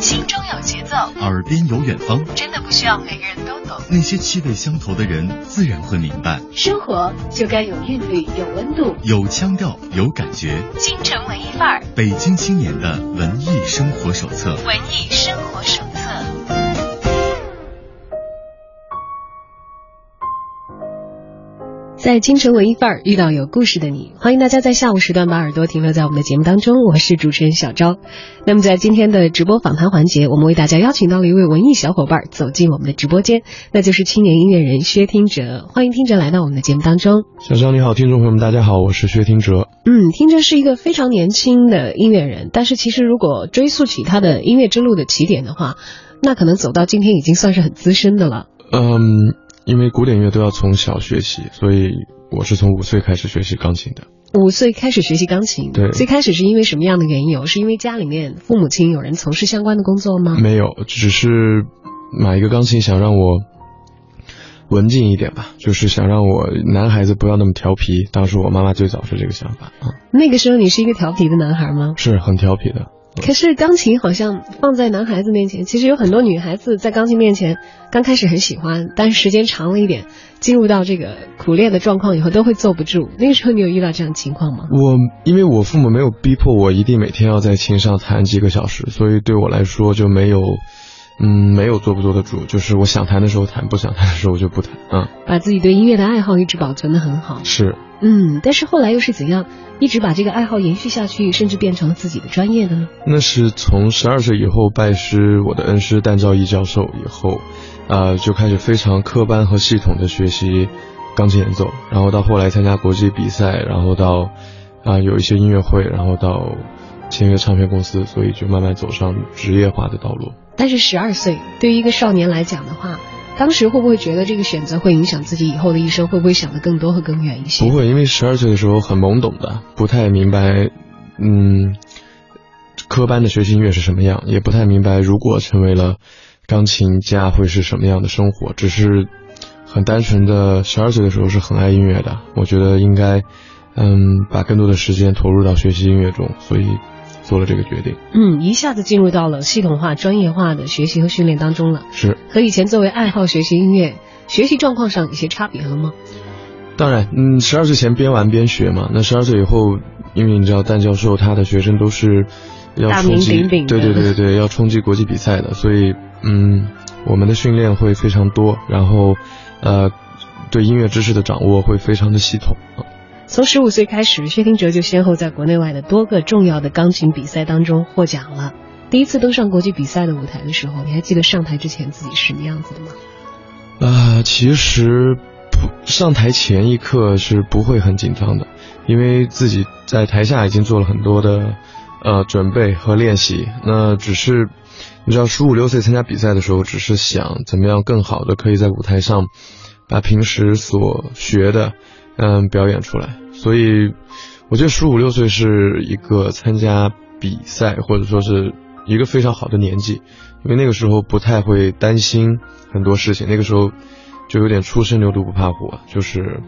心中有节奏，耳边有远方，真的不需要每个人都懂。那些气味相投的人，自然会明白。生活就该有韵律，有温度，有腔调，有感觉。京城文艺范儿，北京青年的文艺生活手册。文艺生活手在京城文艺范儿遇到有故事的你，欢迎大家在下午时段把耳朵停留在我们的节目当中。我是主持人小昭。那么在今天的直播访谈环节，我们为大家邀请到了一位文艺小伙伴走进我们的直播间，那就是青年音乐人薛听哲。欢迎听哲来到我们的节目当中。小昭你好，听众朋友们大家好，我是薛听哲。嗯，听哲是一个非常年轻的音乐人，但是其实如果追溯起他的音乐之路的起点的话，那可能走到今天已经算是很资深的了。嗯。因为古典乐都要从小学习，所以我是从五岁开始学习钢琴的。五岁开始学习钢琴，对，最开始是因为什么样的缘由？是因为家里面父母亲有人从事相关的工作吗？没有，只是买一个钢琴想让我文静一点吧，就是想让我男孩子不要那么调皮。当时我妈妈最早是这个想法啊。那个时候你是一个调皮的男孩吗？是很调皮的。可是钢琴好像放在男孩子面前，其实有很多女孩子在钢琴面前刚开始很喜欢，但是时间长了一点，进入到这个苦练的状况以后，都会坐不住。那个时候你有遇到这样情况吗？我因为我父母没有逼迫我一定每天要在琴上弹几个小时，所以对我来说就没有。嗯，没有坐不坐得住，就是我想弹的时候弹，不想弹的时候我就不弹。嗯，把自己对音乐的爱好一直保存的很好。是，嗯，但是后来又是怎样一直把这个爱好延续下去，甚至变成了自己的专业的呢？那是从十二岁以后拜师我的恩师旦兆义教授以后，呃，就开始非常科班和系统的学习钢琴演奏，然后到后来参加国际比赛，然后到啊有一些音乐会，然后到签约唱片公司，所以就慢慢走上职业化的道路。但是十二岁对于一个少年来讲的话，当时会不会觉得这个选择会影响自己以后的一生？会不会想得更多和更远一些？不会，因为十二岁的时候很懵懂的，不太明白，嗯，科班的学习音乐是什么样，也不太明白如果成为了钢琴家会是什么样的生活。只是很单纯的，十二岁的时候是很爱音乐的，我觉得应该，嗯，把更多的时间投入到学习音乐中，所以。做了这个决定，嗯，一下子进入到了系统化、专业化的学习和训练当中了。是和以前作为爱好学习音乐，学习状况上有些差别了吗？当然，嗯，十二岁前边玩边学嘛。那十二岁以后，因为你知道，旦教授他的学生都是要冲击，对对对对，要冲击国际比赛的，所以嗯，我们的训练会非常多，然后呃，对音乐知识的掌握会非常的系统。从十五岁开始，薛听哲就先后在国内外的多个重要的钢琴比赛当中获奖了。第一次登上国际比赛的舞台的时候，你还记得上台之前自己是什么样子的吗？啊，其实不上台前一刻是不会很紧张的，因为自己在台下已经做了很多的呃准备和练习。那只是你知道，十五六岁参加比赛的时候，只是想怎么样更好的可以在舞台上把平时所学的。嗯，表演出来，所以我觉得十五六岁是一个参加比赛或者说是一个非常好的年纪，因为那个时候不太会担心很多事情，那个时候就有点初生牛犊不怕虎，就是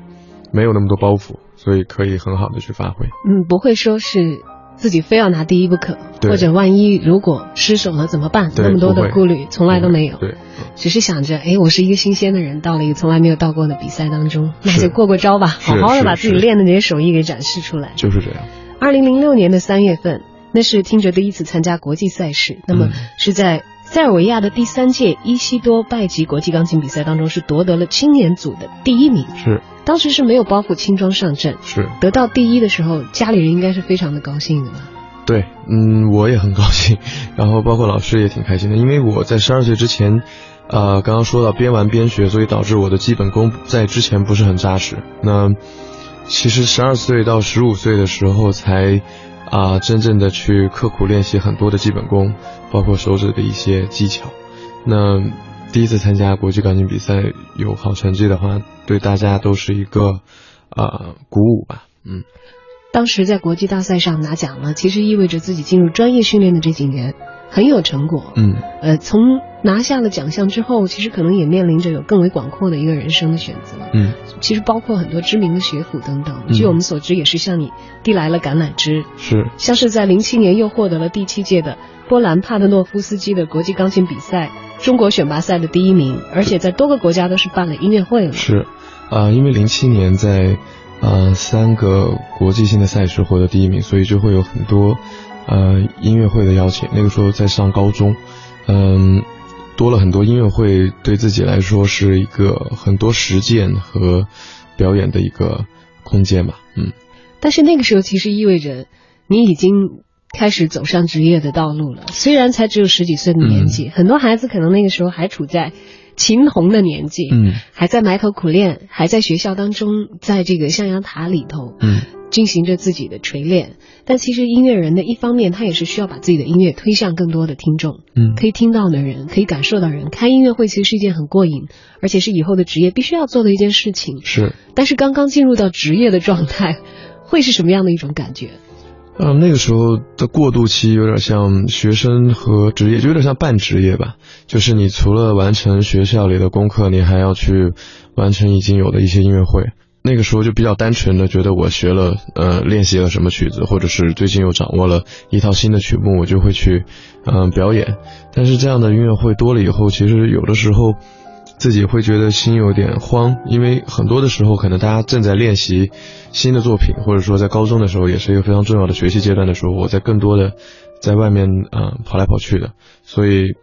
没有那么多包袱，所以可以很好的去发挥。嗯，不会说是。自己非要拿第一不可，或者万一如果失手了怎么办？那么多的顾虑从来都没有，对，只是想着，哎，我是一个新鲜的人，到了一个从来没有到过的比赛当中，那就过过招吧，好好的把自己练的那些手艺给展示出来。就是这样。二零零六年的三月份，那是听着第一次参加国际赛事，那么是在。塞尔维亚的第三届伊西多拜吉国际钢琴比赛当中，是夺得了青年组的第一名。是，当时是没有包袱，轻装上阵。是，得到第一的时候，家里人应该是非常的高兴的吧？对，嗯，我也很高兴，然后包括老师也挺开心的，因为我在十二岁之前，呃，刚刚说到边玩边学，所以导致我的基本功在之前不是很扎实。那其实十二岁到十五岁的时候才。啊，真正的去刻苦练习很多的基本功，包括手指的一些技巧。那第一次参加国际钢琴比赛有好成绩的话，对大家都是一个啊鼓舞吧。嗯，当时在国际大赛上拿奖了，其实意味着自己进入专业训练的这几年很有成果。嗯，呃，从拿下了奖项之后，其实可能也面临着有更为广阔的一个人生的选择。嗯，其实包括很多知名的学府等等，嗯据我们所知，也是向你递来了橄榄枝。是像是在零七年又获得了第七届的波兰帕特诺夫斯基的国际钢琴比赛中国选拔赛的第一名，而且在多个国家都是办了音乐会了。是，啊、因为零七年在呃三个国际性的赛事获得第一名，所以就会有很多呃音乐会的邀请。那个时候在上高中，嗯、多了很多音乐会，对自己来说是一个很多实践和表演的一个空间吧。嗯，但是那个时候其实意味着你已经开始走上职业的道路了，虽然才只有十几岁的年纪，很多孩子可能那个时候还处在琴童的年纪，嗯还在埋头苦练，还在学校当中，在这个象牙塔里头，嗯进行着自己的锤炼。但其实音乐人的一方面，他也是需要把自己的音乐推向更多的听众，嗯，可以听到的人，可以感受到人。开音乐会其实是一件很过瘾，而且是以后的职业必须要做的一件事情。是。但是刚刚进入到职业的状态，会是什么样的一种感觉？呃，那个时候的过渡期有点像学生和职业，就有点像半职业吧。就是你除了完成学校里的功课，你还要去完成已经有的一些音乐会。那个时候就比较单纯的觉得我学了呃练习了什么曲子，或者是最近又掌握了一套新的曲目，我就会去嗯、表演。但是这样的音乐会多了以后，其实有的时候自己会觉得心有点慌，因为很多的时候可能大家正在练习新的作品，或者说在高中的时候也是一个非常重要的学习阶段的时候，我在更多的在外面嗯、呃跑来跑去的，所以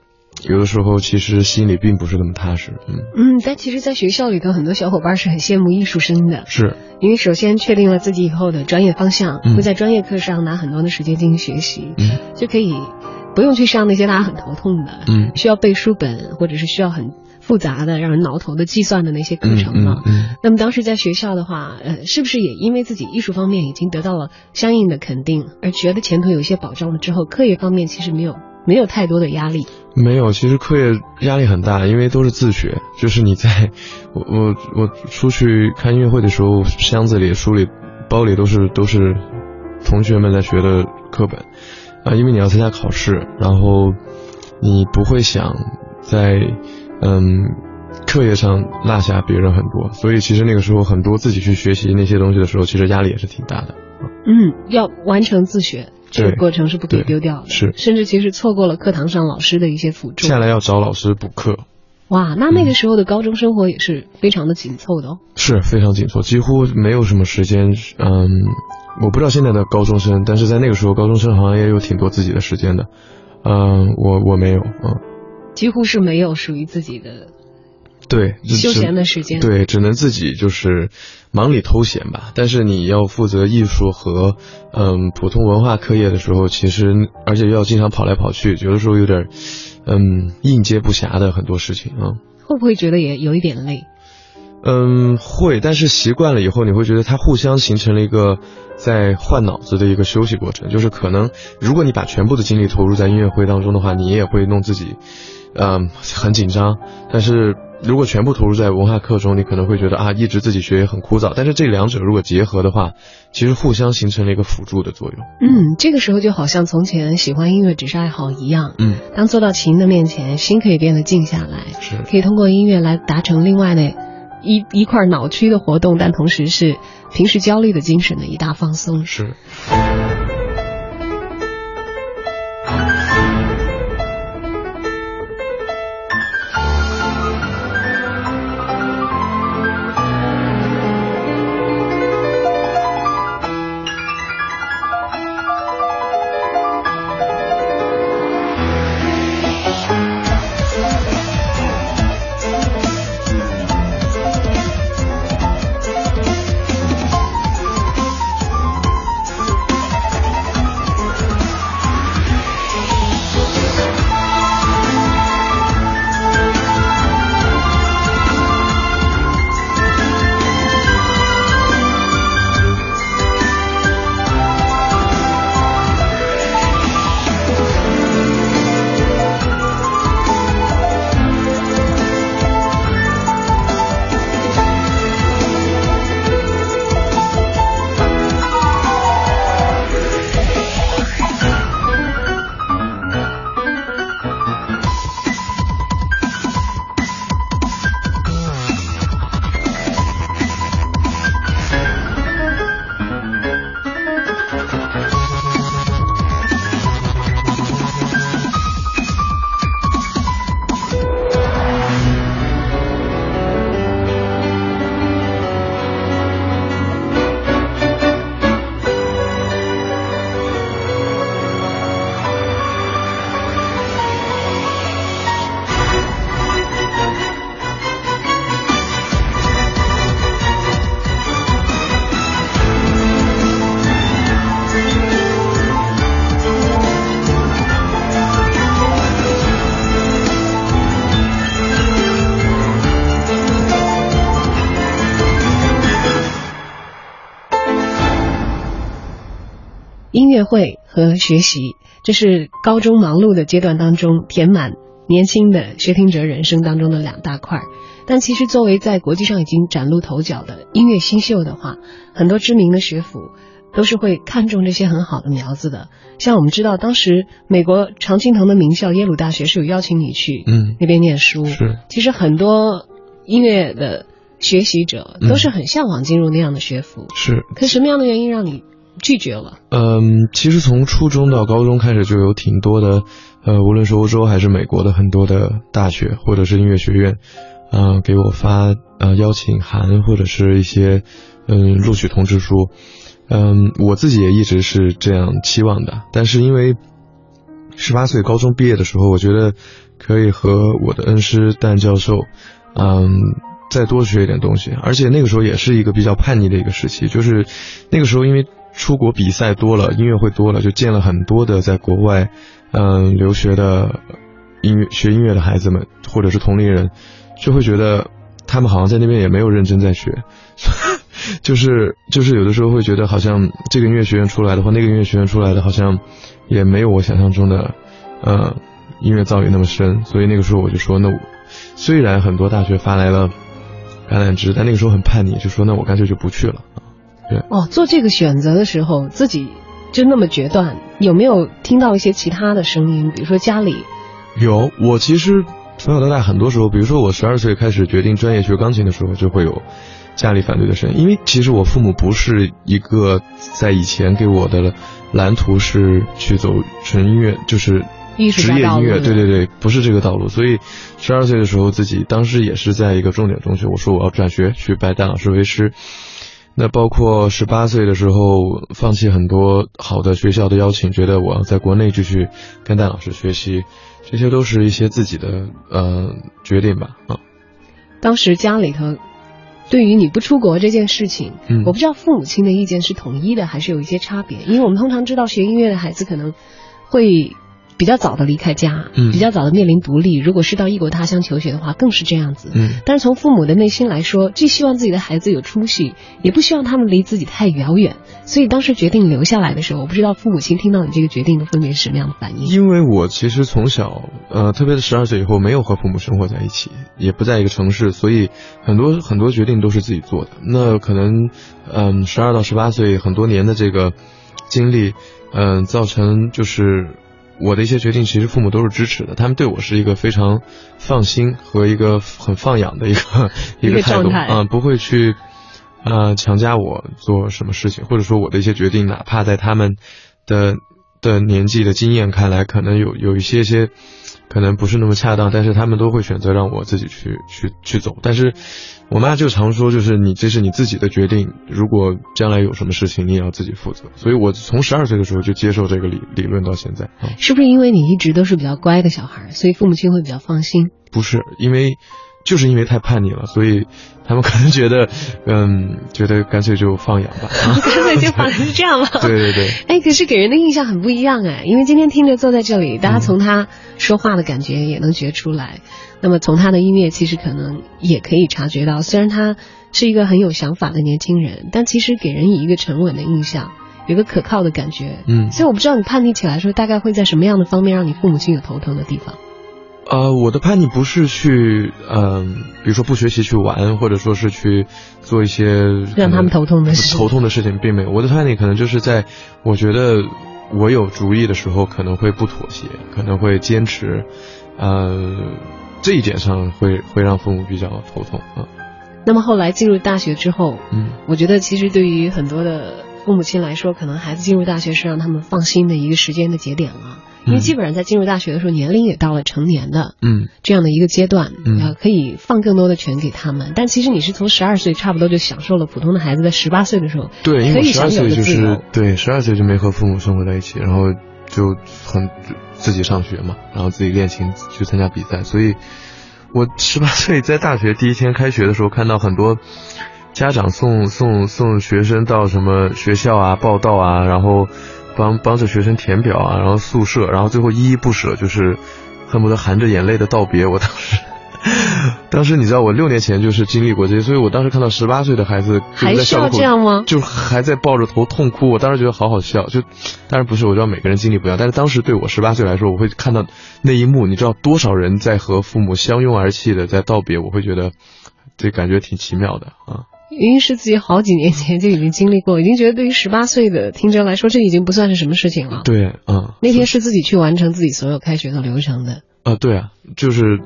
有的时候其实心里并不是那么踏实。嗯，嗯，但其实，在学校里头，很多小伙伴是很羡慕艺术生的，是。因为首先确定了自己以后的专业方向，嗯。会在专业课上拿很多的时间进行学习，嗯。就可以不用去上那些大家很头痛的，嗯。需要背书本或者是需要很复杂的让人挠头的计算的那些课嗯程了。嗯嗯那么当时在学校的话，呃，是不是也因为自己艺术方面已经得到了相应的肯定，而觉得前途有一些保障了之后，课业方面其实没有没有太多的压力？没有，其实课业压力很大，因为都是自学。就是你在，我我我出去看音乐会的时候，箱子里、书里、包里都是都是同学们在学的课本啊，因为你要参加考试，然后你不会想在嗯课业上落下别人很多，所以其实那个时候很多自己去学习那些东西的时候，其实压力也是挺大的。嗯，要完成自学。这个过程是不可以丢掉的，是甚至其实错过了课堂上老师的一些辅助。下来要找老师补课，哇，那那个时候的高中生活也是非常的紧凑的哦。是非常紧凑，几乎没有什么时间。嗯，我不知道现在的高中生，但是在那个时候，高中生好像也有挺多自己的时间的。嗯，我我没有，嗯，几乎是没有属于自己的对，休闲的时间。，对，只能自己就是忙里偷闲吧。但是你要负责艺术和嗯普通文化课业的时候，其实而且要经常跑来跑去，有的时候有点嗯应接不暇的很多事情啊。会不会觉得也有一点累？嗯，会，但是习惯了以后，你会觉得它互相形成了一个在换脑子的一个休息过程。就是可能，如果你把全部的精力投入在音乐会当中的话，你也会弄自己，嗯，很紧张。但是如果全部投入在文化课中，你可能会觉得啊，一直自己学也很枯燥。但是这两者如果结合的话，其实互相形成了一个辅助的作用。嗯，这个时候就好像从前喜欢音乐只是爱好一样。嗯，当坐到琴的面前，心可以变得静下来，是可以通过音乐来达成另外的一一块脑区的活动，但同时是平时焦虑的精神的一大放松。是。乐会和学习，这是高中忙碌的阶段当中填满年轻的学听哲人生当中的两大块。但其实作为在国际上已经崭露头角的音乐新秀的话，很多知名的学府都是会看中这些很好的苗子的。像我们知道，当时美国常青藤的名校耶鲁大学是有邀请你去嗯那边念书。是其实很多音乐的学习者都是很向往进入那样的学府，是，可什么样的原因让你拒绝了？嗯，其实从初中到高中开始就有挺多的，呃，无论是欧洲还是美国的很多的大学或者是音乐学院，嗯、给我发呃邀请函或者是一些嗯录取通知书，嗯，我自己也一直是这样期望的，但是因为十八岁高中毕业的时候，我觉得可以和我的恩师蛋教授，嗯，再多学一点东西。而且那个时候也是一个比较叛逆的一个时期，就是那个时候因为出国比赛多了，音乐会多了，就见了很多的在国外，嗯，留学的音乐学音乐的孩子们，或者是同龄人，就会觉得他们好像在那边也没有认真在学。就是就是有的时候会觉得好像这个音乐学院出来的话，那个音乐学院出来的好像也没有我想象中的，呃，音乐造诣那么深。所以那个时候我就说，那我虽然很多大学发来了橄榄枝，但那个时候很叛逆，就说那我干脆就不去了。哦，做这个选择的时候，自己就那么决断，有没有听到一些其他的声音？比如说家里，有，我其实从小到大很多时候，比如说我十二岁开始决定专业学钢琴的时候，就会有家里反对的声音，因为其实我父母不是一个在以前给我的蓝图是去走纯音乐，就是职业音乐，对对对，不是这个道路。所以十二岁的时候，自己当时也是在一个重点中学，我说我要转学去拜丹老师为师。那包括十八岁的时候，放弃很多好的学校的邀请，觉得我要在国内继续跟戴老师学习，这些都是一些自己的呃决定吧啊。当时家里头对于你不出国这件事情，嗯我不知道父母亲的意见是统一的，还是有一些差别。因为我们通常知道学音乐的孩子可能会比较早的离开家，嗯比较早的面临独立。如果是到异国他乡求学的话，更是这样子。嗯但是从父母的内心来说，既希望自己的孩子有出息，也不希望他们离自己太遥远。所以当时决定留下来的时候，我不知道父母亲听到你这个决定的分别是什么样的反应。因为我其实从小，呃，特别是十二岁以后，没有和父母生活在一起，也不在一个城市，所以很多很多决定都是自己做的。那可能，嗯，十二到十八岁很多年的这个经历，嗯、造成就是我的一些决定，其实父母都是支持的，他们对我是一个非常放心和一个很放养的一个 一个个态度啊、不会去。呃，强加我做什么事情，或者说我的一些决定，哪怕在他们的的年纪的经验看来，可能有有一些些可能不是那么恰当，但是他们都会选择让我自己去去去走。但是我妈就常说，就是你这是你自己的决定，如果将来有什么事情，你也要自己负责。所以我从十二岁的时候就接受这个理理论到现在啊、是不是因为你一直都是比较乖的小孩，所以父母亲会比较放心？不是因为。就是因为太叛逆了，所以他们可能觉得，嗯，觉得干脆就放养吧。干脆就放是这样吗？对对对，哎，可是给人的印象很不一样哎，因为今天听着坐在这里，大家从他说话的感觉也能觉出来，那么从他的音乐其实可能也可以察觉到，虽然他是一个很有想法的年轻人，但其实给人以一个沉稳的印象，有一个可靠的感觉。嗯，所以我不知道你叛逆起来的时候，大概会在什么样的方面让你父母亲有头疼的地方？呃，我的叛逆不是去，嗯、比如说不学习去玩，或者说是去做一些让他们头痛的事头痛的事情，并没有。我的叛逆可能就是在我觉得我有主意的时候，可能会不妥协，可能会坚持，呃，这一点上会会让父母比较头痛啊。那么后来进入大学之后，嗯我觉得其实对于很多的父母亲来说，可能孩子进入大学是让他们放心的一个时间的节点了。因为基本上在进入大学的时候，年龄也到了成年的嗯这样的一个阶段，嗯呃，可以放更多的权给他们。但其实你是从十二岁差不多就享受了普通的孩子在十八岁的时候对，因为十二岁就是。对十二岁就没和父母生活在一起，然后就很自己上学嘛，然后自己练琴去参加比赛，所以我十八岁在大学第一天开学的时候，看到很多家长送送送学生到什么学校啊报道啊，然后帮帮着学生填表啊，然后宿舍，然后最后依依不舍，就是恨不得含着眼泪的道别。我当时当时你知道我六年前就是经历过这些，所以我当时看到十八岁的孩子就还需要在校门口这样吗？就还在抱着头痛哭，我当时觉得好好笑。就当然不是，我知道每个人经历不一样，但是当时对我十八岁来说，我会看到那一幕，你知道多少人在和父母相拥而泣的在道别，我会觉得这感觉挺奇妙的啊。明明是自己好几年前就已经经历过，已经觉得对于十八岁的听者来说，这已经不算是什么事情了。对，嗯，那天是自己去完成自己所有开学的流程的。啊，对啊，就是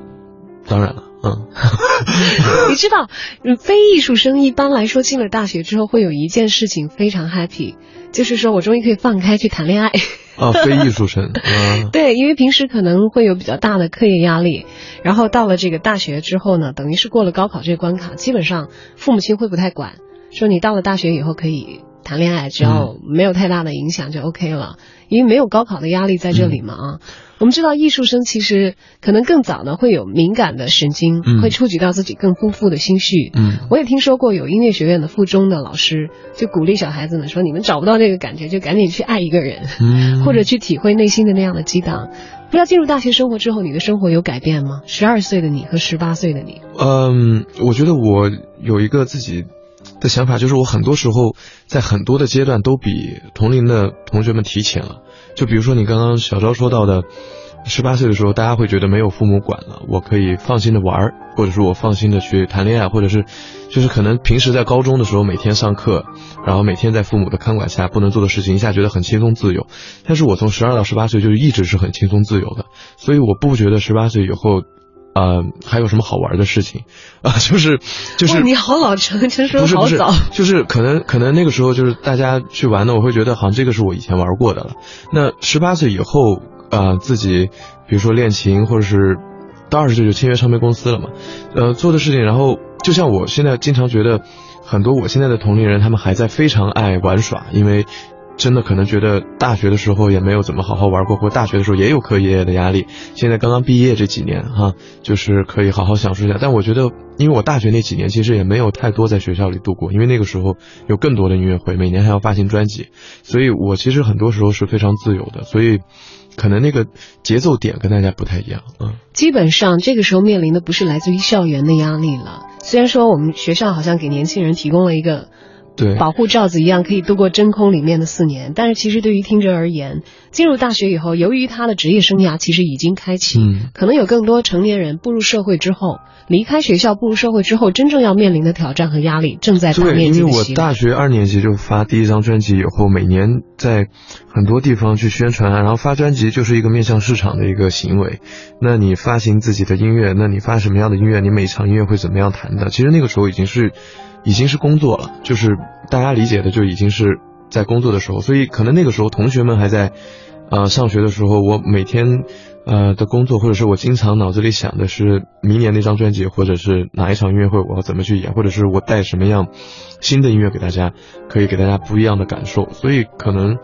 当然了，嗯，你知道，嗯非艺术生一般来说进了大学之后，会有一件事情非常 happy，就是说我终于可以放开去谈恋爱。啊，非艺术生，啊，对，因为平时可能会有比较大的课业压力，然后到了这个大学之后呢，等于是过了高考这个关卡，基本上父母亲会不太管，说你到了大学以后可以谈恋爱，只要没有太大的影响就 OK 了，因为没有高考的压力在这里嘛啊。我们知道艺术生其实可能更早呢会有敏感的神经，嗯会触及到自己更丰富的心绪。嗯我也听说过有音乐学院的附中的老师就鼓励小孩子们说，你们找不到这个感觉就赶紧去爱一个人。嗯，或者去体会内心的那样的激荡。不知道进入大学生活之后，你的生活有改变吗？十二岁的你和十八岁的你，嗯，我觉得我有一个自己的想法，就是我很多时候在很多的阶段都比同龄的同学们提前了。就比如说你刚刚小昭说到的，十八岁的时候，大家会觉得没有父母管了，我可以放心的玩，或者说我放心的去谈恋爱，或者是就是可能平时在高中的时候每天上课，然后每天在父母的看管下不能做的事情，一下觉得很轻松自由。但是我从十二到十八岁就一直是很轻松自由的，所以我不觉得十八岁以后。呃，还有什么好玩的事情 啊？就是就是，你好老成，成熟不是不是好早。，就是可能可能那个时候就是大家去玩的，我会觉得好像这个是我以前玩过的了。那十八岁以后，呃，自己比如说练琴，或者是到二十岁就签约唱片公司了嘛，呃，做的事情，然后就像我现在经常觉得，很多我现在的同龄人，他们还在非常爱玩耍，因为。真的可能觉得大学的时候也没有怎么好好玩过，或大学的时候也有课业的压力。现在刚刚毕业这几年哈，就是可以好好享受一下。但我觉得，因为我大学那几年其实也没有太多在学校里度过，因为那个时候有更多的音乐会，每年还要发行专辑，所以我其实很多时候是非常自由的。所以，可能那个节奏点跟大家不太一样，嗯。基本上这个时候面临的不是来自于校园的压力了。虽然说我们学校好像给年轻人提供了一个对，保护罩子一样可以度过真空里面的四年，但是其实对于听者而言，进入大学以后，由于他的职业生涯其实已经开启，嗯可能有更多成年人步入社会之后，离开学校步入社会之后，真正要面临的挑战和压力正在大对，面因为我。大学二年级就发第一张专辑以后，每年在很多地方去宣传，然后发专辑就是一个面向市场的一个行为。那你发行自己的音乐，那你发什么样的音乐，你每场音乐会怎么样弹的？其实那个时候已经是，已经是工作了，就是大家理解的就已经是在工作的时候，所以可能那个时候同学们还在，呃，上学的时候，我每天。呃的工作，或者是我经常脑子里想的是明年那张专辑，或者是哪一场音乐会我要怎么去演，或者是我带什么样新的音乐给大家，可以给大家不一样的感受，所以可能，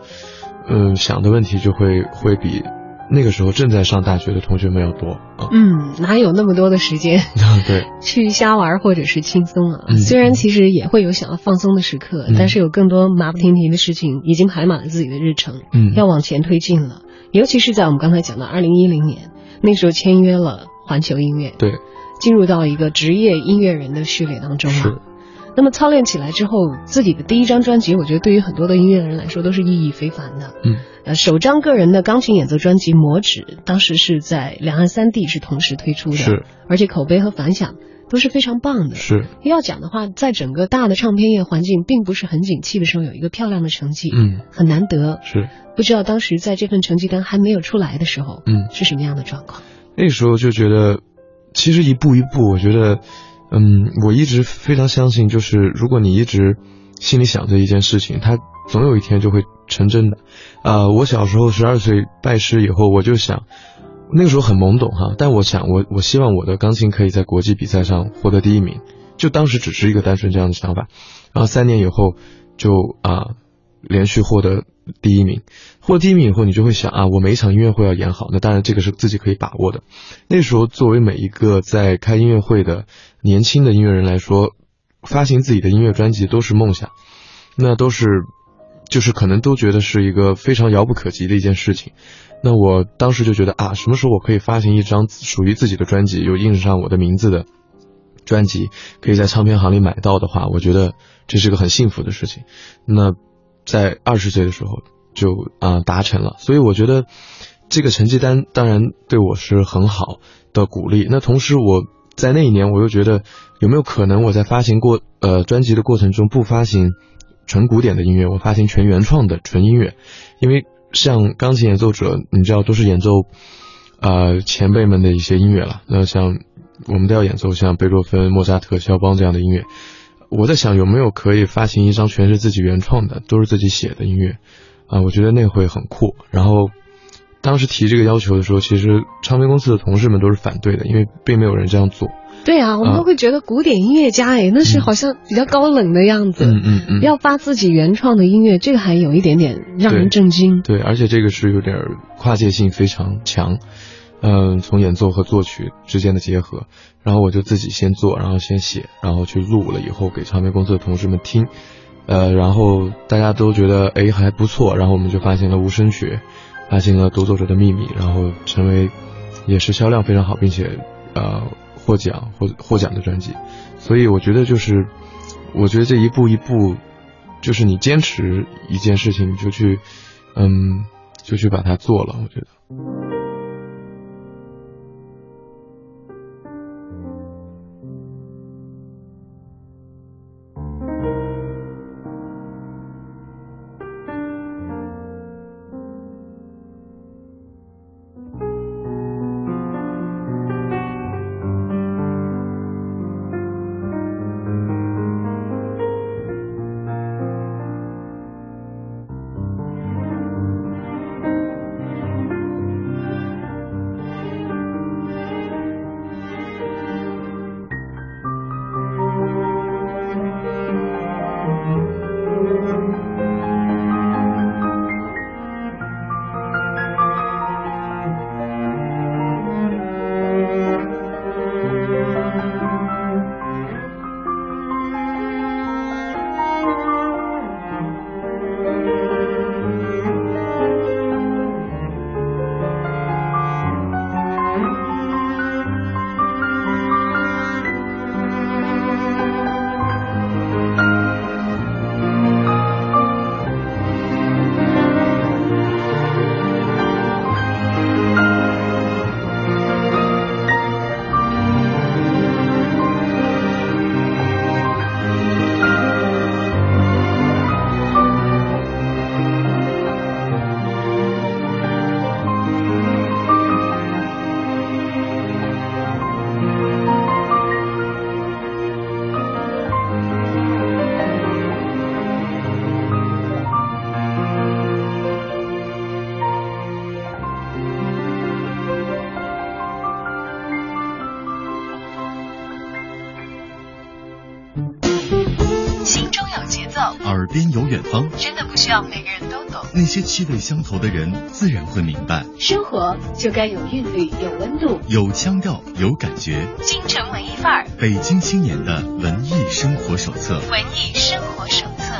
嗯、想的问题就会会比那个时候正在上大学的同学们要多啊。嗯，哪有那么多的时间 对，去瞎玩或者是轻松啊？嗯虽然其实也会有想要放松的时刻，嗯但是有更多马不停蹄的事情已经排满了自己的日程，嗯要往前推进了。尤其是在我们刚才讲的二零一零年，那时候签约了环球音乐，对，进入到一个职业音乐人的序列当中是了。那么操练起来之后，自己的第一张专辑，我觉得对于很多的音乐人来说都是意义非凡的。嗯，呃，首张个人的钢琴演奏专辑《魔指》，当时是在两岸三地是同时推出的，是，而且口碑和反响都是非常棒的。是，要讲的话，在整个大的唱片业环境并不是很景气的时候，有一个漂亮的成绩，嗯，很难得。是，不知道当时在这份成绩单还没有出来的时候，嗯，是什么样的状况？那时候就觉得，其实一步一步，我觉得，嗯，我一直非常相信，就是如果你一直心里想着一件事情，它总有一天就会成真的。啊、我小时候十二岁拜师以后，我就想，那个时候很懵懂哈，但我想我我希望我的钢琴可以在国际比赛上获得第一名，就当时只是一个单纯这样的想法。然后三年以后就啊、连续获得第一名，获得第一名以后，你就会想啊，我每一场音乐会要演好，那当然这个是自己可以把握的。那时候作为每一个在开音乐会的年轻的音乐人来说，发行自己的音乐专辑都是梦想，那都是就是可能都觉得是一个非常遥不可及的一件事情。那我当时就觉得啊，什么时候我可以发行一张属于自己的专辑，有印上我的名字的专辑，可以在唱片行里买到的话，我觉得这是个很幸福的事情。那在二十岁的时候就啊达成了，所以我觉得这个成绩单当然对我是很好的鼓励。那同时我在那一年我又觉得有没有可能我在发行过呃专辑的过程中不发行纯古典的音乐，我发行全原创的纯音乐，因为。像钢琴演奏者，你知道都是演奏，呃前辈们的一些音乐了。那像我们都要演奏像贝多芬、莫扎特、肖邦这样的音乐。我在想有没有可以发行一张全是自己原创的，都是自己写的音乐，啊，我觉得那会很酷。然后当时提这个要求的时候，其实唱片公司的同事们都是反对的，因为并没有人这样做。对啊，我们都会觉得古典音乐家哎，那是好像比较高冷的样子。嗯嗯嗯。要发自己原创的音乐，这个还有一点点让人震惊。对，而且这个是有点跨界性非常强，嗯，从演奏和作曲之间的结合。然后我就自己先做，然后先写，然后去录了以后给唱片公司的同事们听，呃，然后大家都觉得哎还不错，然后我们就发行了《无声学》，发行了《独作者的秘密》，然后成为也是销量非常好，并且呃。获奖获获奖的专辑，所以我觉得就是，我觉得这一步一步，就是你坚持一件事情，你就去，嗯，就去把它做了。我觉得。的不需要每个人都懂。那些气味相投的人，自然会明白。生活就该有韵律，有温度，有腔调，有感觉。京城文艺范儿，北京青年的文艺生活手册。文艺生活手册。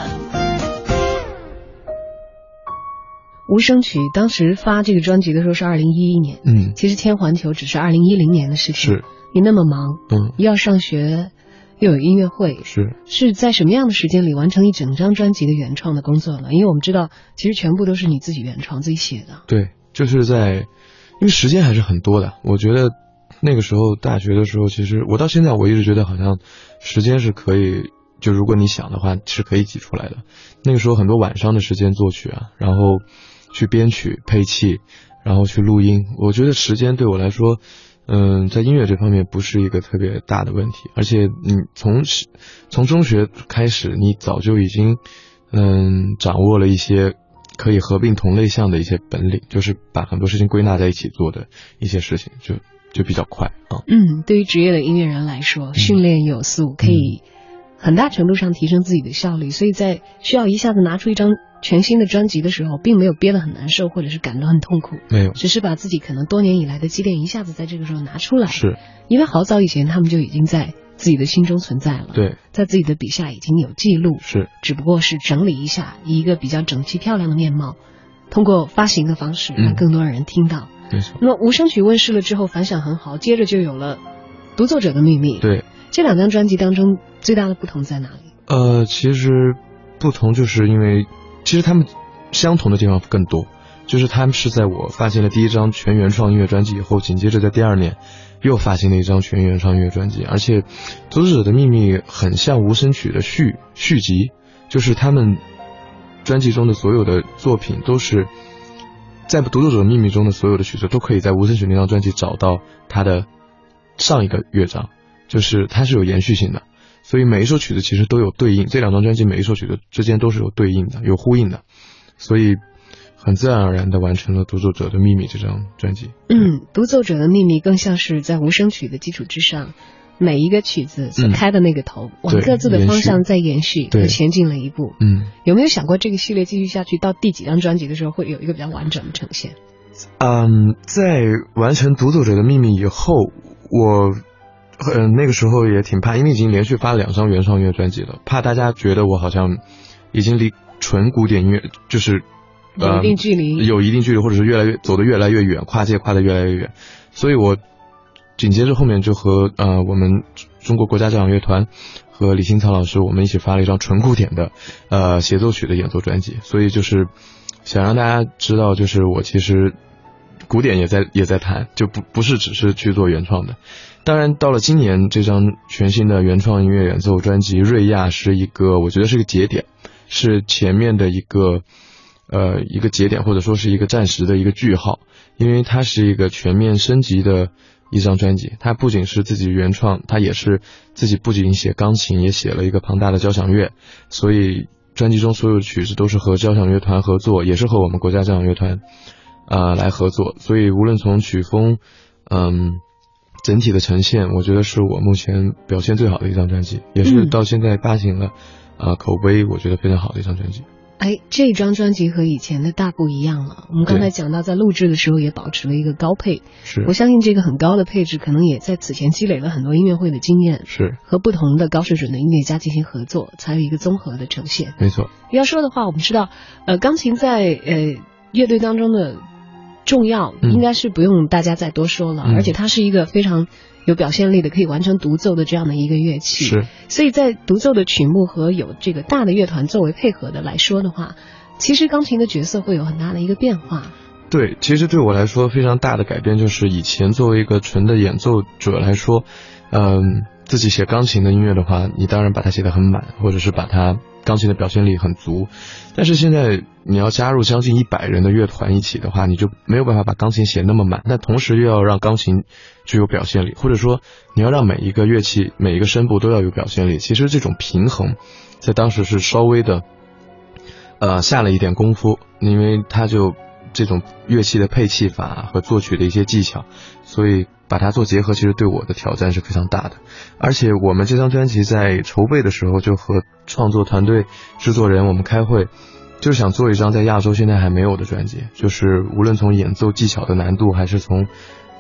无声曲当时发这个专辑的时候是二零一一年，嗯，其实天环球只是二零一零年的事情。是，你那么忙，嗯，又要上学。又有音乐会，是是在什么样的时间里完成一整张专辑的原创的工作呢？因为我们知道，其实全部都是你自己原创、自己写的。对，就是在，因为时间还是很多的。我觉得那个时候大学的时候，其实我到现在我一直觉得好像时间是可以，就如果你想的话是可以挤出来的。那个时候很多晚上的时间作曲啊，然后去编曲、配器，然后去录音。我觉得时间对我来说。嗯，在音乐这方面不是一个特别大的问题，而且你从从中学开始，你早就已经嗯掌握了一些可以合并同类项的一些本领，就是把很多事情归纳在一起做的一些事情，就就比较快啊。嗯，对于职业的音乐人来说，训练有素，可以很大程度上提升自己的效率，所以在需要一下子拿出一张。全新的专辑的时候，并没有憋得很难受，或者是感到很痛苦，没有，只是把自己可能多年以来的积淀一下子在这个时候拿出来。是，因为好早以前他们就已经在自己的心中存在了，对，在自己的笔下已经有记录，是，只不过是整理一下，以一个比较整齐漂亮的面貌，通过发行的方式让更多人听到。没错。那么无声曲问世了之后反响很好，接着就有了《独奏者的秘密》。对，这两张专辑当中最大的不同在哪里？呃，其实不同就是因为，其实他们相同的地方更多，就是他们是在我发行了第一张全原创音乐专辑以后，紧接着在第二年。又发行了一张全原创音乐专辑，而且《独奏者的秘密》很像无声曲的续续集，就是他们专辑中的所有的作品都是在《独奏者的秘密》中的所有的曲子都可以在无声曲那张专辑找到它的上一个乐章，就是它是有延续性的，所以每一首曲子其实都有对应，这两张专辑每一首曲子之间都是有对应的、有呼应的，所以。很自然而然的完成了《独奏者的秘密》这张专辑。嗯，《独奏者的秘密》更像是在无声曲的基础之上，每一个曲子所开的那个头，往各自的方向在延续，对，前进了一步。嗯，有没有想过这个系列继续下去到第几张专辑的时候，会有一个比较完整的呈现？嗯，在完成《独奏者的秘密》以后，我呃那个时候也挺怕，因为已经连续发了两张原创音乐专辑了，怕大家觉得我好像已经离纯古典音乐就是。有一定距离，有一定距离，或者是越来越走得越来越远，跨界跨得越来越远，所以我紧接着后面就和呃我们中国国家交响乐团和李新草老师，我们一起发了一张纯古典的呃协奏曲的演奏专辑，所以就是想让大家知道，就是我其实古典也在也在弹，就不不是只是去做原创的。当然，到了今年这张全新的原创音乐演奏专辑《瑞亚》是一个，我觉得是个节点，是前面的一个。呃，一个节点或者说是一个暂时的一个句号，因为它是一个全面升级的一张专辑。它不仅是自己原创，它也是自己不仅写钢琴，也写了一个庞大的交响乐。所以专辑中所有的曲子都是和交响乐团合作，也是和我们国家交响乐团啊来合作。所以无论从曲风，嗯，整体的呈现，我觉得是我目前表现最好的一张专辑，也是到现在发行了啊口碑我觉得非常好的一张专辑。哎，这张专辑和以前的大不一样了。我们刚才讲到，在录制的时候也保持了一个高配。是，我相信这个很高的配置，可能也在此前积累了很多音乐会的经验。是，和不同的高水准的音乐家进行合作，才有一个综合的呈现。没错。要说的话，我们知道，呃，钢琴在呃乐队当中的重要，应该是不用大家再多说了。而且它是一个非常。有表现力的，可以完成独奏的这样的一个乐器，是。所以在独奏的曲目和有这个大的乐团作为配合的来说的话，其实钢琴的角色会有很大的一个变化。对，其实对我来说非常大的改变就是以前作为一个纯的演奏者来说，嗯。自己写钢琴的音乐的话，你当然把它写得很满，或者是把它钢琴的表现力很足。但是现在你要加入将近一百人的乐团一起的话，你就没有办法把钢琴写那么满。但同时又要让钢琴具有表现力，或者说你要让每一个乐器、每一个声部都要有表现力。其实这种平衡，在当时是稍微的，呃，下了一点功夫，因为它就这种乐器的配器法和作曲的一些技巧，所以。把它做结合，其实对我的挑战是非常大的。而且我们这张专辑在筹备的时候，就和创作团队、制作人我们开会，就是想做一张在亚洲现在还没有的专辑。就是无论从演奏技巧的难度，还是从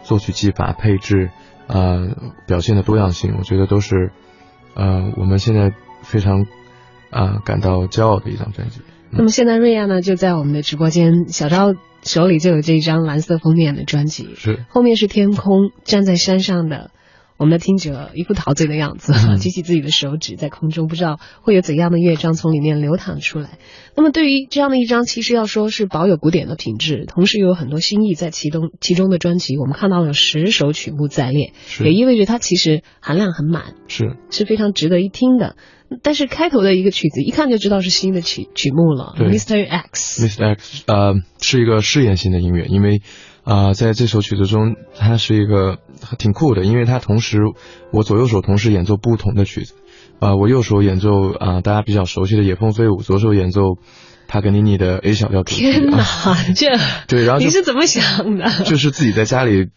作曲技法、配置，呃，表现的多样性，我觉得都是，呃，我们现在非常啊感到骄傲的一张专辑。那么现在瑞亚呢，就在我们的直播间，小昭。手里就有这张蓝色封面的专辑，是。后面是天空，站在山上的我们的听者一副陶醉的样子，举起自己的手指在空中，不知道会有怎样的乐章从里面流淌出来。那么对于这样的一张，其实要说是保有古典的品质，同时又有很多新意在其中其中的专辑，我们看到了十首曲目在列，也意味着它其实含量很满，是。是非常值得一听的。但是开头的一个曲子，一看就知道是新的曲曲目了。Mr. X，Mr. X，呃，是一个试验性的音乐，因为啊，在这首曲子中，它是一个挺酷的，因为它同时我左右手同时演奏不同的曲子，啊，我右手演奏啊大家比较熟悉的《野蜂飞舞》，左手演奏帕格尼尼的 A 小调。天哪，这对，然后你是怎么想的？就是自己在家里。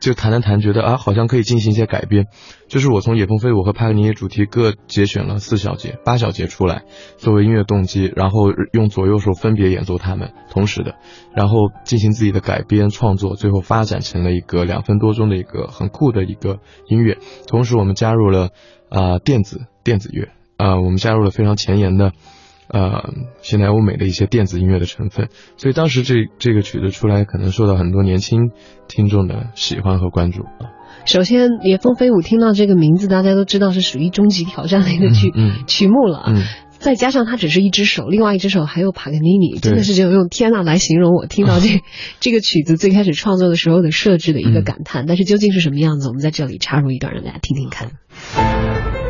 就弹了弹，觉得啊，好像可以进行一些改编。就是我从《野蜂飞舞》和《帕格尼尼》主题各节选了四小节、八小节出来，作为音乐动机，然后用左右手分别演奏它们，同时的，然后进行自己的改编创作，最后发展成了一个两分多钟的一个很酷的一个音乐。同时，我们加入了啊电子电子乐，啊，我们加入了非常前沿的。呃，现代欧美的一些电子音乐的成分，所以当时这这个曲子出来，可能受到很多年轻听众的喜欢和关注啊。首先，《野蜂飞舞》听到这个名字，大家都知道是属于终极挑战的一个曲曲目了啊。再加上它只是一只手，另外一只手还有帕格尼尼，真的是只有用天呐来形容我听到这 这个曲子最开始创作的时候的设置的一个感叹。但是究竟是什么样子，我们在这里插入一段，让大家听听看。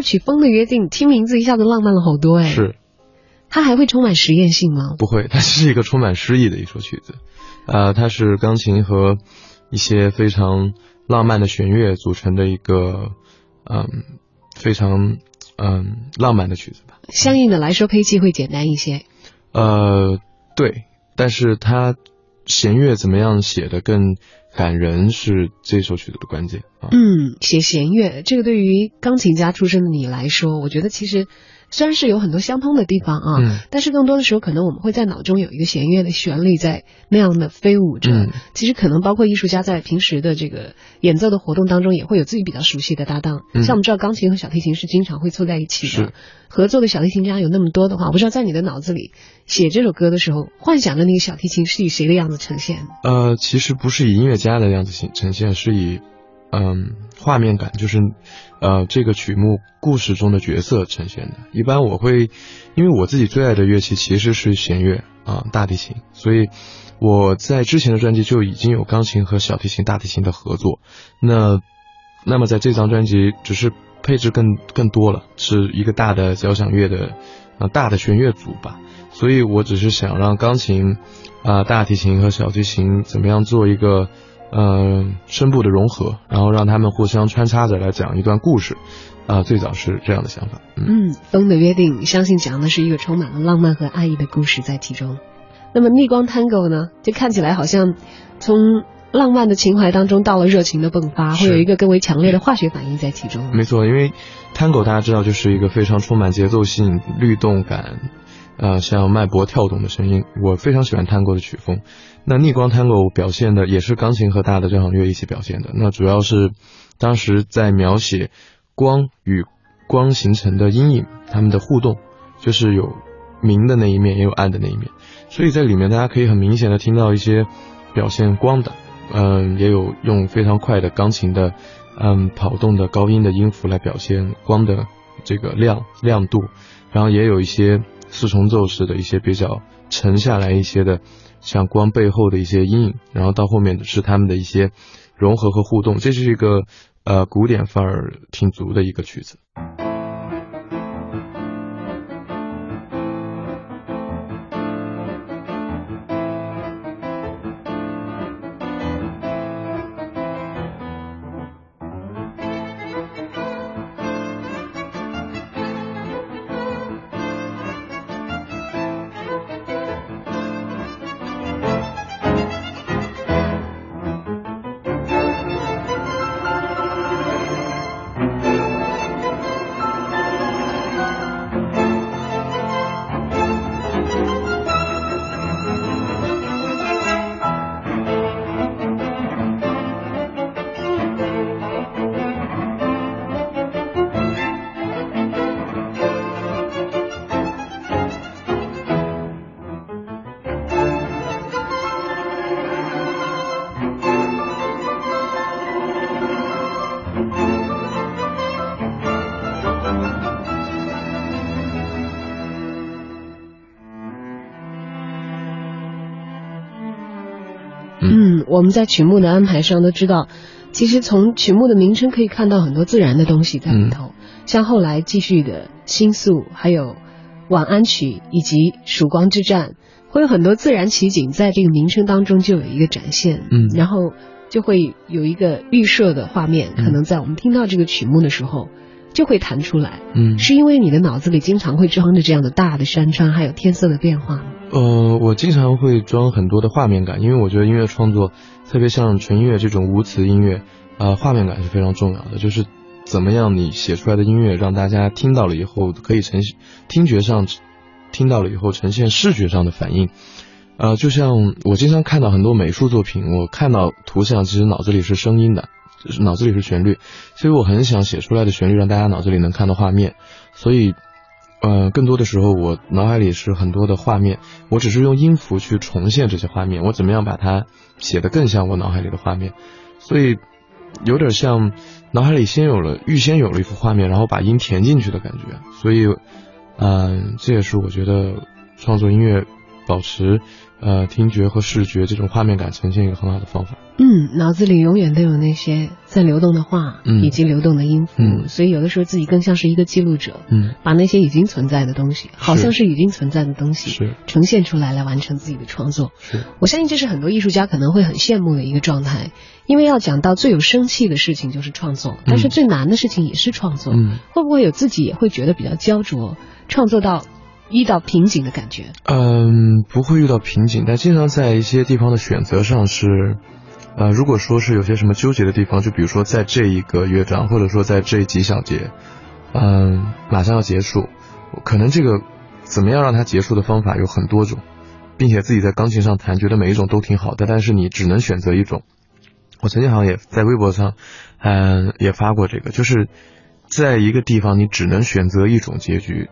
曲风的约定，听名字一下子浪漫了好多哎。是，它还会充满实验性吗？不会，它是一个充满诗意的一首曲子。呃，它是钢琴和一些非常浪漫的弦乐组成的一个，嗯，非常嗯浪漫的曲子吧。相应的来说，配器会简单一些。呃，对，但是它弦乐怎么样写的更？感人是这首曲子的关键啊。嗯，写弦乐，这个对于钢琴家出身的你来说，我觉得其实。虽然是有很多相通的地方啊，但是更多的时候，可能我们会在脑中有一个弦乐的旋律在那样的飞舞着。其实可能包括艺术家在平时的这个演奏的活动当中，也会有自己比较熟悉的搭档。像我们知道，钢琴和小提琴是经常会凑在一起的。合作的小提琴家有那么多的话，我不知道在你的脑子里写这首歌的时候，幻想的那个小提琴是以谁的样子呈现？呃，其实不是以音乐家的样子呈现，是以。嗯，画面感就是，呃，这个曲目故事中的角色呈现的。一般我会，因为我自己最爱的乐器其实是弦乐啊，大提琴，所以我在之前的专辑就已经有钢琴和小提琴、大提琴的合作。那，那么在这张专辑只是配置更更多了，是一个大的交响乐的，啊，大的弦乐组吧。所以我只是想让钢琴，啊，大提琴和小提琴怎么样做一个。嗯，声部的融合，然后让他们互相穿插着来讲一段故事，啊，最早是这样的想法。嗯，风的约定，相信讲的是一个充满了浪漫和爱意的故事在其中。那么逆光 Tango 呢，就看起来好像从浪漫的情怀当中到了热情的迸发，会有一个更为强烈的化学反应在其中。没错，因为 Tango 大家知道就是一个非常充满节奏性、律动感。呃，像脉搏跳动的声音，我非常喜欢探戈的曲风。那逆光探戈表现的也是钢琴和大的交响乐一起表现的。那主要是当时在描写光与光形成的阴影，它们的互动，就是有明的那一面，也有暗的那一面。所以在里面大家可以很明显的听到一些表现光的嗯，也有用非常快的钢琴的，嗯，跑动的高音的音符来表现光的这个亮亮度，然后也有一些四重奏式的一些比较沉下来一些的，像光背后的一些阴影，然后到后面是他们的一些融合和互动，这是一个呃古典范儿挺足的一个曲子。我们在曲目的安排上都知道，其实从曲目的名称可以看到很多自然的东西在里头，像后来继续的星宿，还有晚安曲以及曙光之战，会有很多自然奇景在这个名称当中就有一个展现，嗯，然后就会有一个预设的画面，可能在我们听到这个曲目的时候就会弹出来，嗯，是因为你的脑子里经常会装着这样的大的山川，还有天色的变化吗？呃，我经常会装很多的画面感，因为我觉得音乐创作，特别像纯音乐这种无词音乐，呃，画面感是非常重要的。就是怎么样你写出来的音乐让大家听到了以后可以呈现听觉上听到了以后呈现视觉上的反应。呃，就像我经常看到很多美术作品，我看到图像其实脑子里是声音的，脑子里是旋律，所以我很想写出来的旋律让大家脑子里能看到画面，所以。嗯，更多的时候，我脑海里是很多的画面，我只是用音符去重现这些画面。我怎么样把它写得更像我脑海里的画面？所以有点像脑海里先有了预先有了一幅画面，然后把音填进去的感觉。所以，嗯，这也是我觉得创作音乐保持呃听觉和视觉这种画面感呈现一个很好的方法。嗯，脑子里永远都有那些在流动的画，嗯，以及流动的音符，嗯，所以有的时候自己更像是一个记录者，嗯，把那些已经存在的东西，好像是已经存在的东西，是。呈现出来来完成自己的创作。是，我相信这是很多艺术家可能会很羡慕的一个状态，因为要讲到最有生气的事情就是创作，但是最难的事情也是创作。嗯，会不会有自己也会觉得比较焦灼，创作到遇到瓶颈的感觉？嗯，不会遇到瓶颈，但经常在一些地方的选择上是。呃，如果说是有些什么纠结的地方，就比如说在这一个乐章，或者说在这几小节，嗯，马上要结束，可能这个怎么样让它结束的方法有很多种，并且自己在钢琴上弹，觉得每一种都挺好的，但是你只能选择一种。我曾经好像也在微博上，嗯，也发过这个，就是在一个地方你只能选择一种结局，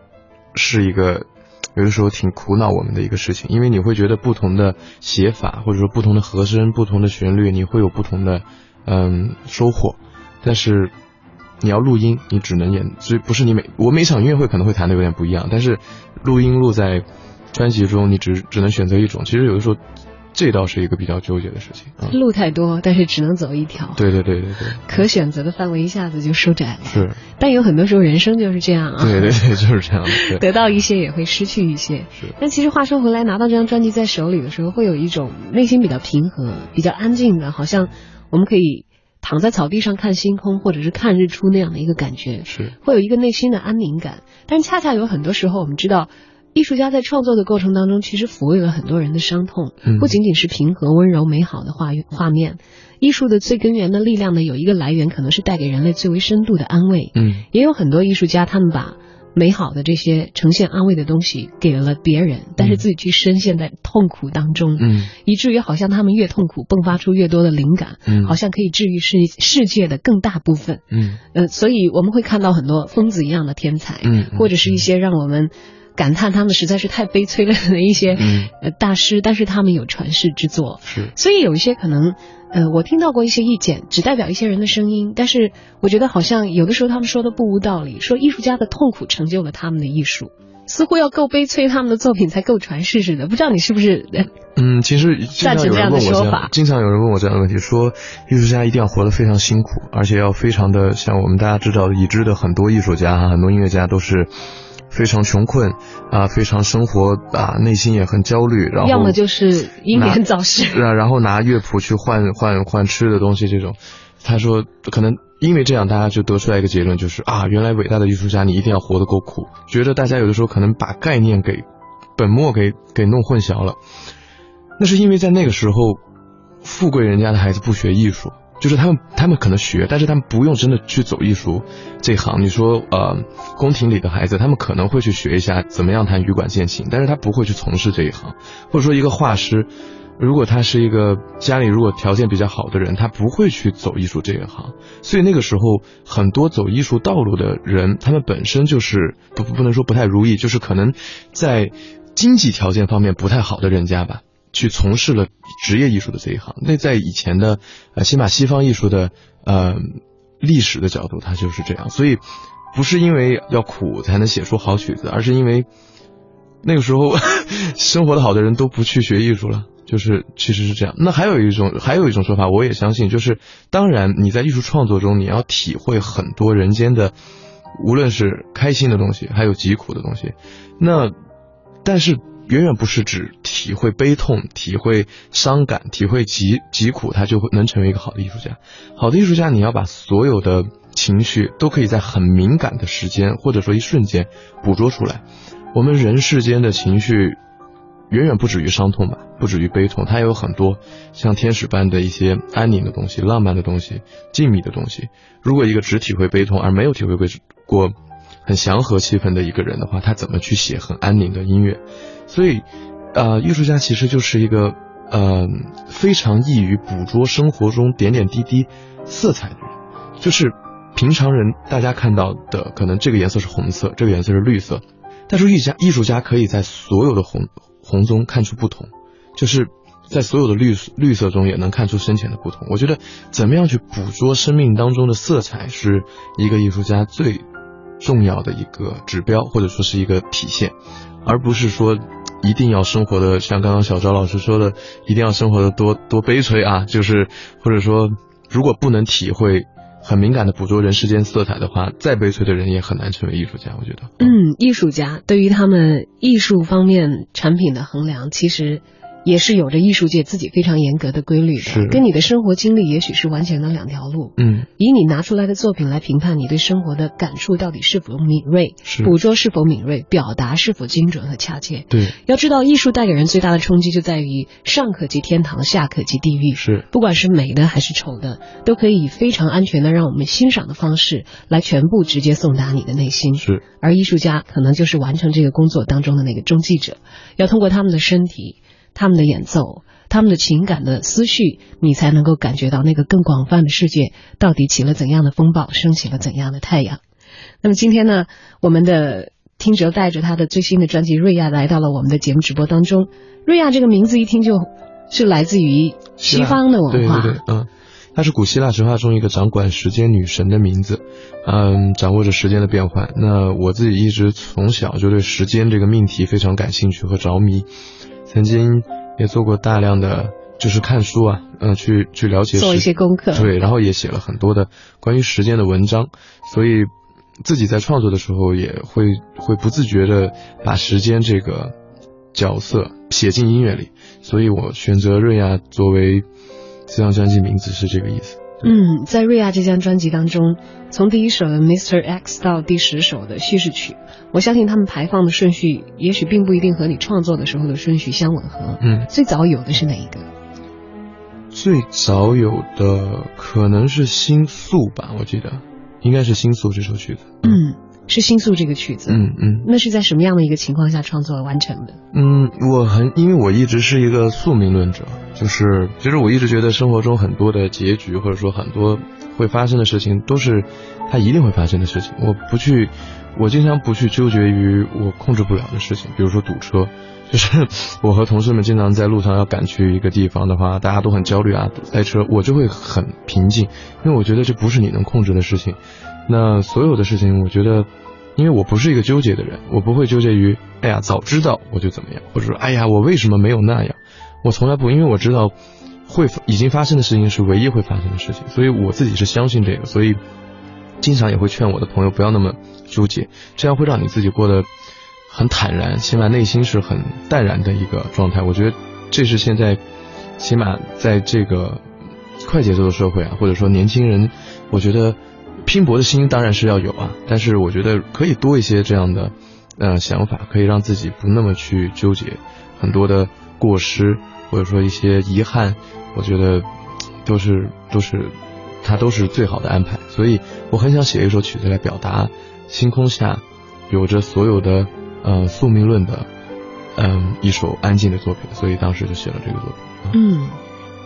是一个。有的时候挺苦恼我们的一个事情，因为你会觉得不同的写法，或者说不同的和声、不同的旋律，你会有不同的嗯收获。但是你要录音，你只能演，所以不是你每我每场音乐会可能会弹的有点不一样，但是录音录在专辑中，你只只能选择一种。其实有的时候。这倒是一个比较纠结的事情，路太多，但是只能走一条。对对对对对，可选择的范围一下子就收窄了。是，但有很多时候人生就是这样啊。对对对，就是这样的。得到一些也会失去一些。是。但其实话说回来，拿到这张专辑在手里的时候，会有一种内心比较平和、比较安静的，好像我们可以躺在草地上看星空，或者是看日出那样的一个感觉。是。会有一个内心的安宁感，但恰恰有很多时候，我们知道。艺术家在创作的过程当中，其实抚慰了很多人的伤痛，不仅仅是平和、温柔、美好的画画面。艺术的最根源的力量呢，有一个来源，可能是带给人类最为深度的安慰。嗯，也有很多艺术家，他们把美好的这些呈现安慰的东西给了别人，但是自己却深陷在痛苦当中。嗯，以至于好像他们越痛苦，迸发出越多的灵感。嗯，好像可以治愈世世界的更大部分。嗯，呃，所以我们会看到很多疯子一样的天才。嗯，或者是一些让我们。感叹他们实在是太悲催了的一些呃大师，但是他们有传世之作。是，所以有一些可能，呃，我听到过一些意见，只代表一些人的声音，但是我觉得好像有的时候他们说的不无道理，说艺术家的痛苦成就了他们的艺术。似乎要够悲催，他们的作品才够传世似的。不知道你是不是？嗯，其实 赞成这样的说法。经常有人问我这样的问题，说艺术家一定要活得非常辛苦，而且要非常的像我们大家知道已知的很多艺术家哈，很多音乐家都是非常穷困啊，非常生活啊，内心也很焦虑，然后要么就是英年早逝，然后拿乐谱去换换换吃的东西这种。他说可能。因为这样，大家就得出来一个结论，就是啊，原来伟大的艺术家，你一定要活得够苦。觉得大家有的时候可能把概念给本末给给弄混淆了。那是因为在那个时候，富贵人家的孩子不学艺术，就是他们他们可能学，但是他们不用真的去走艺术这行。你说呃，宫廷里的孩子，他们可能会去学一下怎么样弹羽管键琴，但是他不会去从事这一行，或者说一个画师。如果他是一个家里如果条件比较好的人，他不会去走艺术这一行。所以那个时候，很多走艺术道路的人，他们本身就是不不能说不太如意，就是可能在经济条件方面不太好的人家吧，去从事了职业艺术的这一行。那在以前的呃，起码西方艺术的呃历史的角度，它就是这样。所以不是因为要苦才能写出好曲子，而是因为那个时候 生活的好的人都不去学艺术了。就是其实是这样，那还有一种还有一种说法，我也相信，就是当然你在艺术创作中，你要体会很多人间的，无论是开心的东西，还有疾苦的东西，那但是远远不是指体会悲痛、体会伤感、体会疾疾苦，他就会能成为一个好的艺术家。好的艺术家，你要把所有的情绪都可以在很敏感的时间或者说一瞬间捕捉出来。我们人世间的情绪。远远不止于伤痛吧，不止于悲痛，它有很多像天使般的一些安宁的东西、浪漫的东西、静谧的东西。如果一个只体会悲痛而没有体会过很祥和气氛的一个人的话，他怎么去写很安宁的音乐？所以，呃，艺术家其实就是一个呃非常易于捕捉生活中点点滴滴色彩的人。就是平常人大家看到的，可能这个颜色是红色，这个颜色是绿色，但是艺家艺术家可以在所有的红。红中看出不同，就是在所有的绿绿色中也能看出深浅的不同。我觉得怎么样去捕捉生命当中的色彩，是一个艺术家最重要的一个指标，或者说是一个体现，而不是说一定要生活的像刚刚小昭老师说的，一定要生活的多多悲催啊，就是或者说如果不能体会。很敏感的捕捉人世间色彩的话，再悲催的人也很难成为艺术家。我觉得，嗯，艺术家对于他们艺术方面产品的衡量，其实。也是有着艺术界自己非常严格的规律的，跟你的生活经历也许是完全的两条路。嗯，以你拿出来的作品来评判你对生活的感触到底是否敏锐，捕捉是否敏锐，表达是否精准和恰切。对，要知道艺术带给人最大的冲击就在于上可及天堂，下可及地狱。是，不管是美的还是丑的，都可以以非常安全的让我们欣赏的方式来全部直接送达你的内心。是，而艺术家可能就是完成这个工作当中的那个中继者，要通过他们的身体。他们的演奏，他们的情感的思绪，你才能够感觉到那个更广泛的世界到底起了怎样的风暴，升起了怎样的太阳。那么今天呢，我们的听哲带着他的最新的专辑《瑞亚》来到了我们的节目直播当中。瑞亚这个名字一听就是来自于西方的文化，对对对，嗯，它是古希腊神话中一个掌管时间女神的名字，嗯，掌握着时间的变换。那我自己一直从小就对时间这个命题非常感兴趣和着迷。曾经也做过大量的就是看书啊，嗯，去去了解做一些功课，对，然后也写了很多的关于时间的文章，所以自己在创作的时候也会会不自觉的把时间这个角色写进音乐里，所以我选择瑞亚作为这张专辑名字是这个意思。嗯，在瑞亚这张专辑当中，从第一首的 Mr. X 到第十首的叙事曲，我相信他们排放的顺序也许并不一定和你创作的时候的顺序相吻合。嗯，最早有的是哪一个？最早有的可能是《星宿》吧，我记得应该是《星宿》这首曲子。嗯。是《星宿》这个曲子，嗯嗯，那是在什么样的一个情况下创作完成的？嗯，我很，因为我一直是一个宿命论者，就是其实我一直觉得生活中很多的结局或者说很多会发生的事情，都是它一定会发生的事情。我不去，我经常不去纠结于我控制不了的事情，比如说堵车。就是我和同事们经常在路上要赶去一个地方的话，大家都很焦虑啊，塞车，我就会很平静，因为我觉得这不是你能控制的事情。那所有的事情，我觉得，因为我不是一个纠结的人，我不会纠结于，哎呀，早知道我就怎么样，或者说，哎呀，我为什么没有那样。我从来不，因为我知道，会已经发生的事情是唯一会发生的事情，所以我自己是相信这个，所以经常也会劝我的朋友不要那么纠结，这样会让你自己过得很坦然，起码内心是很淡然的一个状态。我觉得这是现在，起码在这个快节奏的社会啊，或者说年轻人，我觉得拼搏的心当然是要有啊，但是我觉得可以多一些这样的呃想法，可以让自己不那么去纠结很多的过失。或者说一些遗憾，我觉得都是都是，它都是最好的安排。所以我很想写一首曲子来表达星空下有着所有的呃宿命论的嗯一首安静的作品。所以当时就写了这个作品。嗯，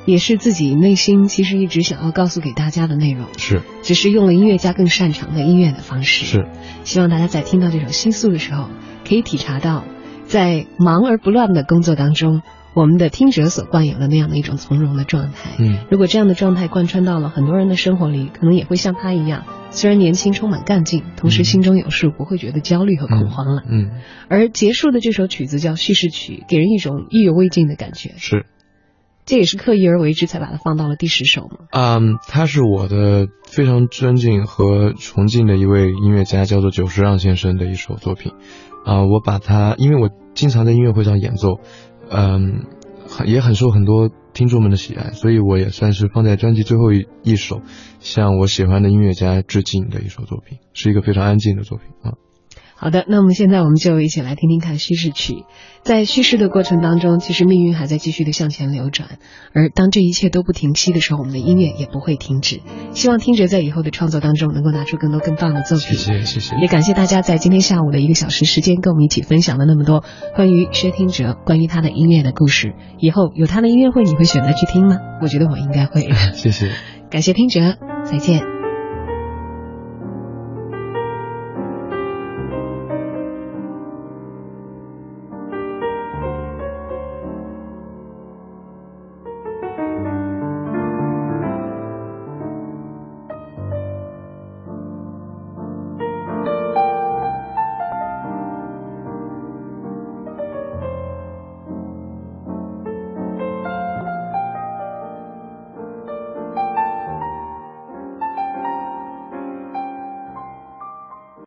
也是自己内心其实一直想要告诉给大家的内容。是，只是用了音乐家更擅长的音乐的方式。是，希望大家在听到这首《星宿》的时候，可以体察到在忙而不乱的工作当中。我们的听者所惯有的那样的一种从容的状态，嗯，如果这样的状态贯穿到了很多人的生活里，可能也会像他一样，虽然年轻充满干劲，同时心中有数，不会觉得焦虑和恐慌了，嗯。而结束的这首曲子叫叙事曲，给人一种意犹未尽的感觉，是。这也是刻意而为之才把它放到了第十首吗？嗯，他是我的非常尊敬和崇敬的一位音乐家，叫做久石让先生的一首作品，啊，我把它，因为我经常在音乐会上演奏。嗯，也很受很多听众们的喜爱，所以我也算是放在专辑最后一一首，向我喜欢的音乐家致敬的一首作品，是一个非常安静的作品啊。好的，那我们现在我们就一起来听听看叙事曲。在叙事的过程当中，其实命运还在继续的向前流转，而当这一切都不停息的时候，我们的音乐也不会停止。希望听者在以后的创作当中能够拿出更多更棒的作品。谢谢，谢谢。也感谢大家在今天下午的一个小时时间，跟我们一起分享了那么多关于薛听哲、关于他的音乐的故事。以后有他的音乐会，你会选择去听吗？我觉得我应该会。谢谢。感谢听者，再见。